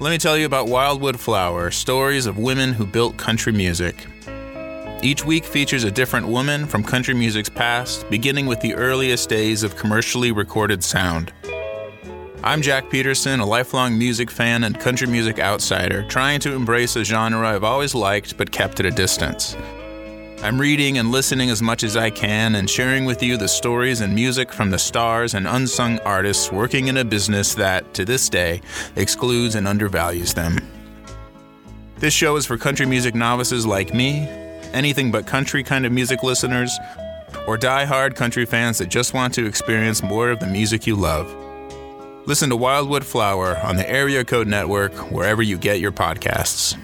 Let me tell you about Wildwood Flower stories of women who built country music. Each week features a different woman from country music's past, beginning with the earliest days of commercially recorded sound. I'm Jack Peterson, a lifelong music fan and country music outsider, trying to embrace a genre I've always liked but kept at a distance. I'm reading and listening as much as I can and sharing with you the stories and music from the stars and unsung artists working in a business that, to this day, excludes and undervalues them. This show is for country music novices like me, anything but country kind of music listeners, or die-hard country fans that just want to experience more of the music you love. Listen to Wildwood Flower on the Area Code Network wherever you get your podcasts.